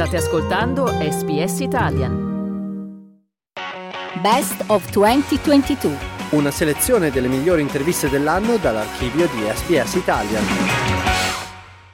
State ascoltando SBS Italian. Best of 2022. Una selezione delle migliori interviste dell'anno dall'archivio di SBS Italian.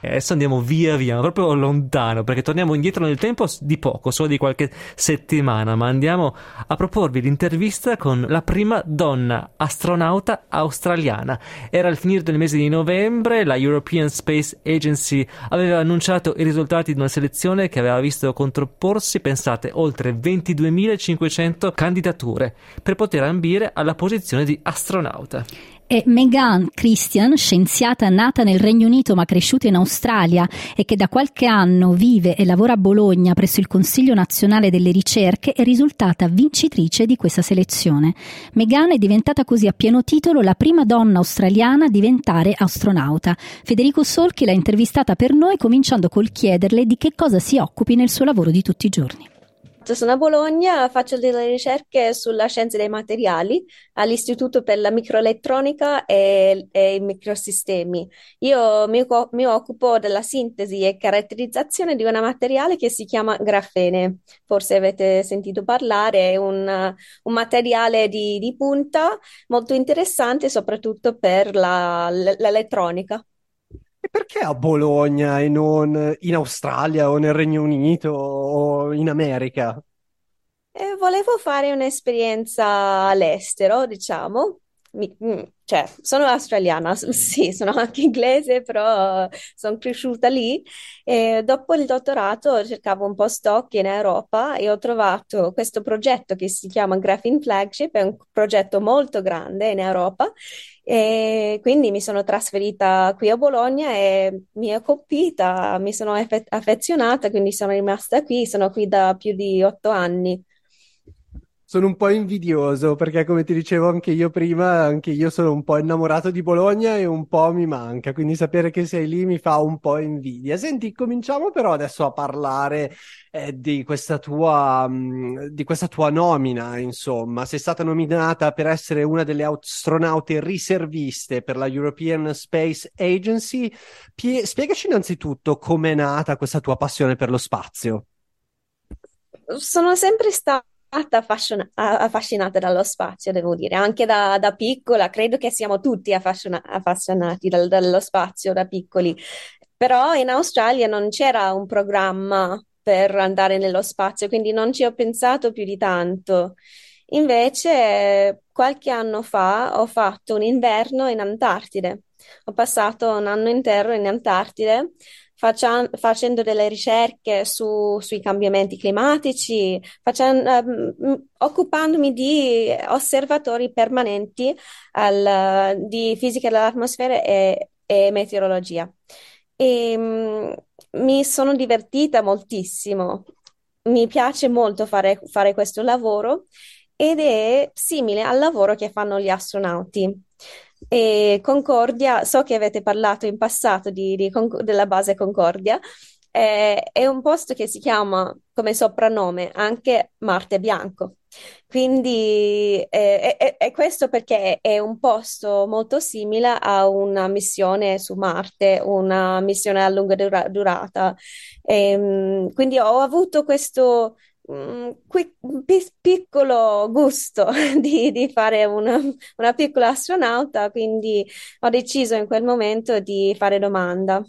E adesso andiamo via via, proprio lontano, perché torniamo indietro nel tempo di poco, solo di qualche settimana, ma andiamo a proporvi l'intervista con la prima donna astronauta australiana. Era al finire del mese di novembre, la European Space Agency aveva annunciato i risultati di una selezione che aveva visto contrapporsi, pensate, oltre 22.500 candidature per poter ambire alla posizione di astronauta è Megan Christian, scienziata nata nel Regno Unito ma cresciuta in Australia e che da qualche anno vive e lavora a Bologna presso il Consiglio nazionale delle ricerche, è risultata vincitrice di questa selezione. Megan è diventata così a pieno titolo la prima donna australiana a diventare astronauta. Federico Solchi l'ha intervistata per noi cominciando col chiederle di che cosa si occupi nel suo lavoro di tutti i giorni. Sono a Bologna, faccio delle ricerche sulla scienza dei materiali all'Istituto per la microelettronica e, e i microsistemi. Io mi, mi, occupo della sintesi e caratterizzazione di un materiale che si chiama grafene. Forse avete sentito parlare, è un, un materiale di, di punta molto interessante soprattutto per la, l'elettronica. Perché a Bologna e non in Australia o nel Regno Unito o in America? Eh, volevo fare un'esperienza all'estero, diciamo. Mi- mm, cioè, sono australiana, sì, sono anche inglese, però sono cresciuta lì. E dopo il dottorato cercavo un postdoc in Europa e ho trovato questo progetto che si chiama Graphene Flagship, è un progetto molto grande in Europa e quindi mi sono trasferita qui a Bologna e mi ha colpita, mi sono affezionata, quindi sono rimasta qui, sono qui da più di otto anni sono un po' invidioso perché, come ti dicevo anche io prima, anche io sono un po' innamorato di Bologna e un po' mi manca, quindi sapere che sei lì mi fa un po' invidia. Senti, cominciamo però adesso a parlare eh, di, questa tua, mh, di questa tua nomina, insomma. Sei stata nominata per essere una delle astronaute riserviste per la European Space Agency. Pie- spiegaci innanzitutto com'è nata questa tua passione per lo spazio. Sono sempre stata affascina- affascinata dallo spazio, devo dire, anche da, da piccola, credo che siamo tutti affascina- appassionati dal, dallo spazio da piccoli, però in Australia non c'era un programma per andare nello spazio, quindi non ci ho pensato più di tanto. Invece, qualche anno fa ho fatto un inverno in Antartide. Ho passato un anno intero in Antartide faccia- facendo delle ricerche su- sui cambiamenti climatici, facendo, um, occupandomi di osservatori permanenti al, di fisica dell'atmosfera e, e meteorologia. E, um, mi sono divertita moltissimo. Mi piace molto fare, fare questo lavoro ed è simile al lavoro che fanno gli astronauti. E Concordia, so che avete parlato in passato di, di, della base Concordia, eh, è un posto che si chiama come soprannome anche Marte Bianco. Quindi eh, è, è, questo perché è un posto molto simile a una missione su Marte, una missione a lunga dura- durata. E, ehm, quindi ho avuto questo un piccolo gusto di, di fare una, una, piccola astronauta, quindi ho deciso in quel momento di fare domanda.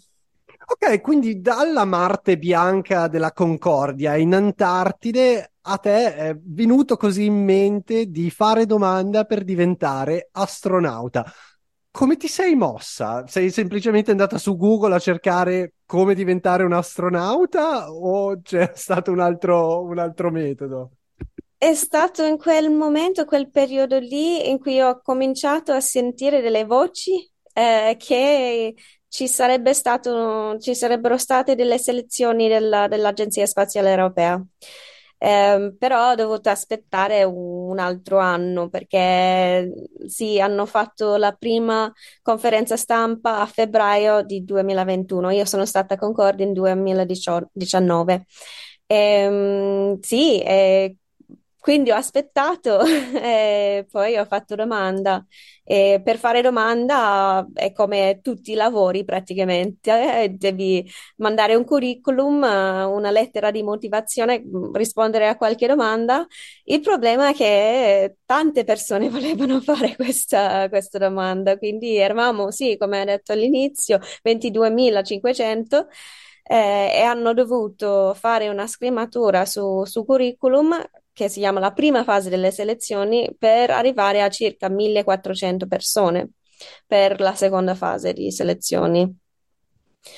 Ok, quindi dalla Marte bianca della Concordia in Antartide a te è venuto così in mente di fare domanda per diventare astronauta come ti sei mossa? Sei semplicemente andata su Google a cercare come diventare un astronauta o c'è stato un altro, un altro metodo? È stato in quel momento, quel periodo lì, in cui ho cominciato a sentire delle voci eh, che ci sarebbe stato, ci sarebbero state delle selezioni della, dell'Agenzia Spaziale Europea. Eh, però ho dovuto aspettare un altro anno perché sì, hanno fatto la prima conferenza stampa a febbraio di 2021. Io sono stata a Concordia in 2019. Eh, sì, eh, quindi ho aspettato e poi ho fatto domanda. E per fare domanda è come tutti i lavori praticamente, eh, devi mandare un curriculum, una lettera di motivazione, mm, rispondere a qualche domanda. Il problema è che tante persone volevano fare questa, questa domanda, quindi eravamo, sì, come ho detto all'inizio, 22.500 eh, e hanno dovuto fare una scrematura su, su curriculum che si chiama la prima fase delle selezioni per arrivare a circa 1400 persone per la seconda fase di selezioni.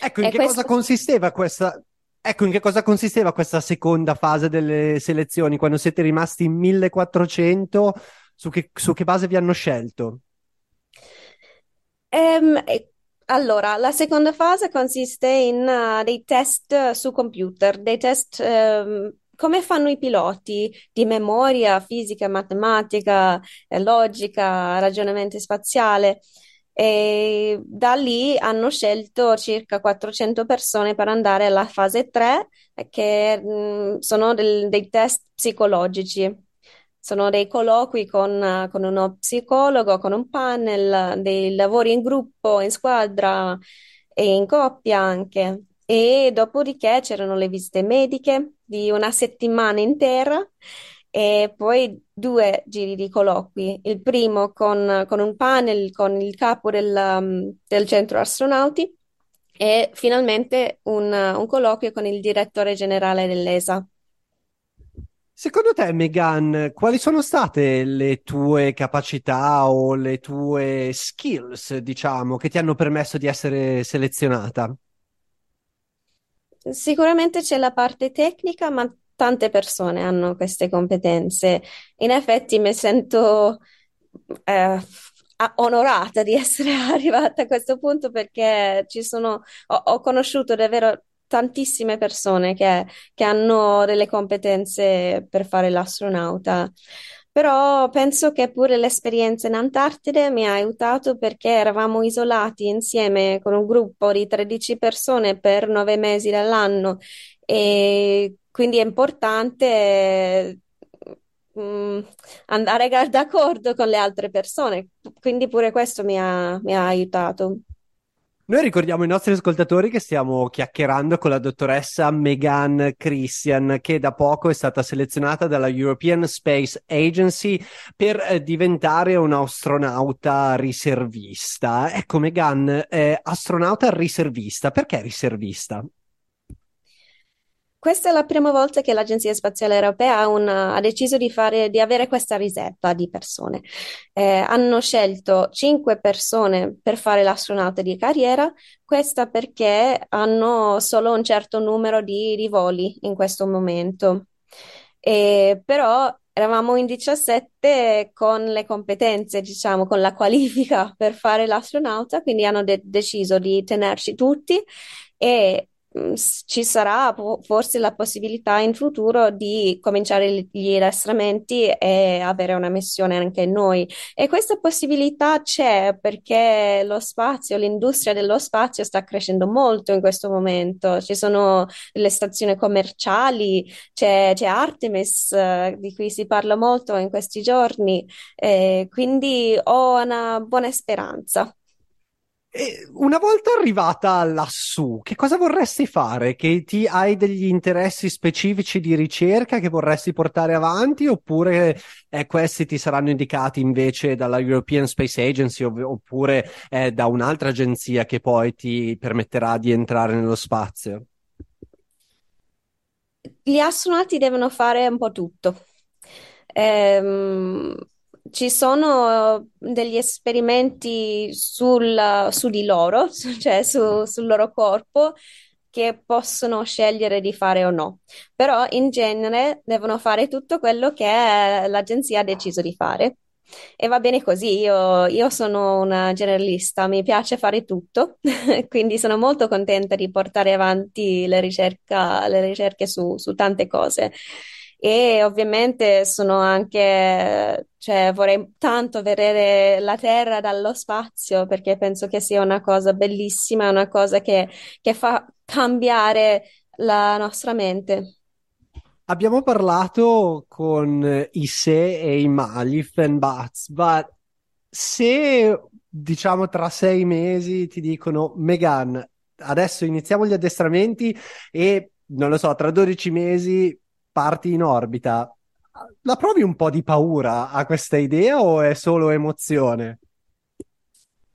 Ecco, in e che questo... cosa consisteva questa, Ecco, in che cosa consisteva questa seconda fase delle selezioni? Quando siete rimasti in 1400, su che, su che base vi hanno scelto? Um, allora, la seconda fase consiste in uh, dei test su computer, dei test um, come fanno i piloti di memoria, fisica, matematica, eh, logica, ragionamento spaziale. E da lì hanno scelto circa 400 persone per andare alla fase 3, che sono del, dei test psicologici. Sono dei colloqui con, con, uno psicologo, con un panel, dei lavori in gruppo, in squadra e in coppia anche. E dopodiché c'erano le visite mediche di una settimana intera e poi due giri di colloqui. Il primo con, con un panel con il capo del, um, del centro astronauti e finalmente un, un colloquio con il direttore generale dell'ESA. Secondo te, Megan, quali sono state le tue capacità o le tue skills, diciamo, che ti hanno permesso di essere selezionata? Sicuramente c'è la parte tecnica, ma tante persone hanno queste competenze. In effetti mi sento eh, onorata di essere arrivata a questo punto perché ci sono, ho, ho conosciuto davvero tantissime persone che, che hanno delle competenze per fare l'astronauta. Però penso che pure l'esperienza in Antartide mi ha aiutato perché eravamo isolati insieme con un gruppo di 13 persone per nove mesi dell'anno e quindi è importante mm, andare d'accordo con le altre persone. Quindi pure questo mi ha, mi ha aiutato. Noi ricordiamo ai nostri ascoltatori che stiamo chiacchierando con la dottoressa Megan Christian, che da poco è stata selezionata dalla European Space Agency per eh, diventare un'astronauta riservista. Ecco, Megan, eh, astronauta riservista, perché riservista? Questa è la prima volta che l'Agenzia Spaziale Europea una, ha deciso di, fare, di, avere questa riserva di persone. Eh, hanno scelto cinque persone per fare l'astronauta di carriera, questa perché hanno solo un certo numero di, di voli in questo momento. E, però eravamo in 17 con le competenze, diciamo, con la qualifica per fare l'astronauta, quindi hanno de- deciso di tenerci tutti e ci sarà forse la possibilità in futuro di cominciare gli addestramenti e avere una missione anche noi. E questa possibilità c'è perché lo spazio, l'industria dello spazio sta crescendo molto in questo momento. Ci sono le stazioni commerciali, c'è, c'è Artemis eh, di cui si parla molto in questi giorni, eh, quindi ho una buona speranza. Una volta arrivata lassù, che cosa vorresti fare? Che ti hai degli interessi specifici di ricerca che vorresti portare avanti oppure eh, questi ti saranno indicati invece dalla European Space Agency ov- oppure eh, da un'altra agenzia che poi ti permetterà di entrare nello spazio? Gli astronauti devono fare un po' tutto. Ehm, ci sono degli esperimenti sul, su di loro, cioè su, sul loro corpo, che possono scegliere di fare o no. Però in genere devono fare tutto quello che l'agenzia ha deciso di fare. E va bene così, io, io sono una generalista, mi piace fare tutto, quindi sono molto contenta di portare avanti le, ricerca, le ricerche su, su tante cose e ovviamente sono anche, cioè vorrei tanto vedere la Terra dallo spazio perché penso che sia una cosa bellissima, una cosa che, che fa cambiare la nostra mente. abbiamo parlato con i se e i ma, gli if and buts, ma se diciamo tra sei mesi ti dicono Megan, adesso iniziamo gli addestramenti e non lo so, tra 12 mesi parti in orbita. La provi un po' di paura a questa idea o è solo emozione?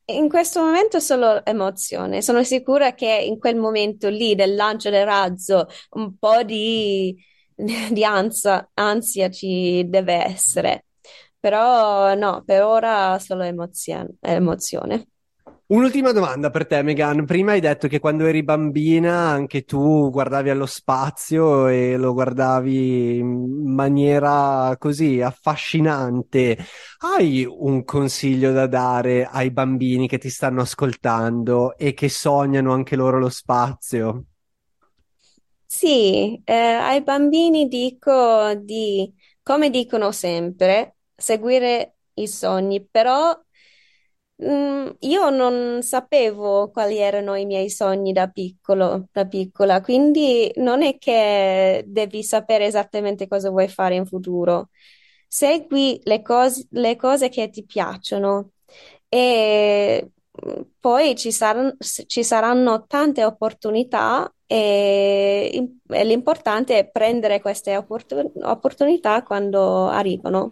In questo momento è solo emozione. Sono sicura che in quel momento lì del lancio del razzo un po' di, di ansia, ansia ci deve essere. Però no, per ora solo emozione. emozione. Un'ultima domanda per te, Megan. Prima hai detto che quando eri bambina anche tu guardavi allo spazio e lo guardavi in maniera così affascinante. Hai un consiglio da dare ai bambini che ti stanno ascoltando e che sognano anche loro lo spazio? Sì, eh, ai bambini dico di, come dicono sempre, seguire i sogni, però Mm, io non sapevo quali erano i miei sogni da piccolo, da piccola, quindi non è che devi sapere esattamente cosa vuoi fare in futuro. Segui le cose, le cose che ti piacciono e mm, poi ci saranno, ci saranno tante opportunità e, e l'importante è prendere queste opportun- opportunità quando arrivano.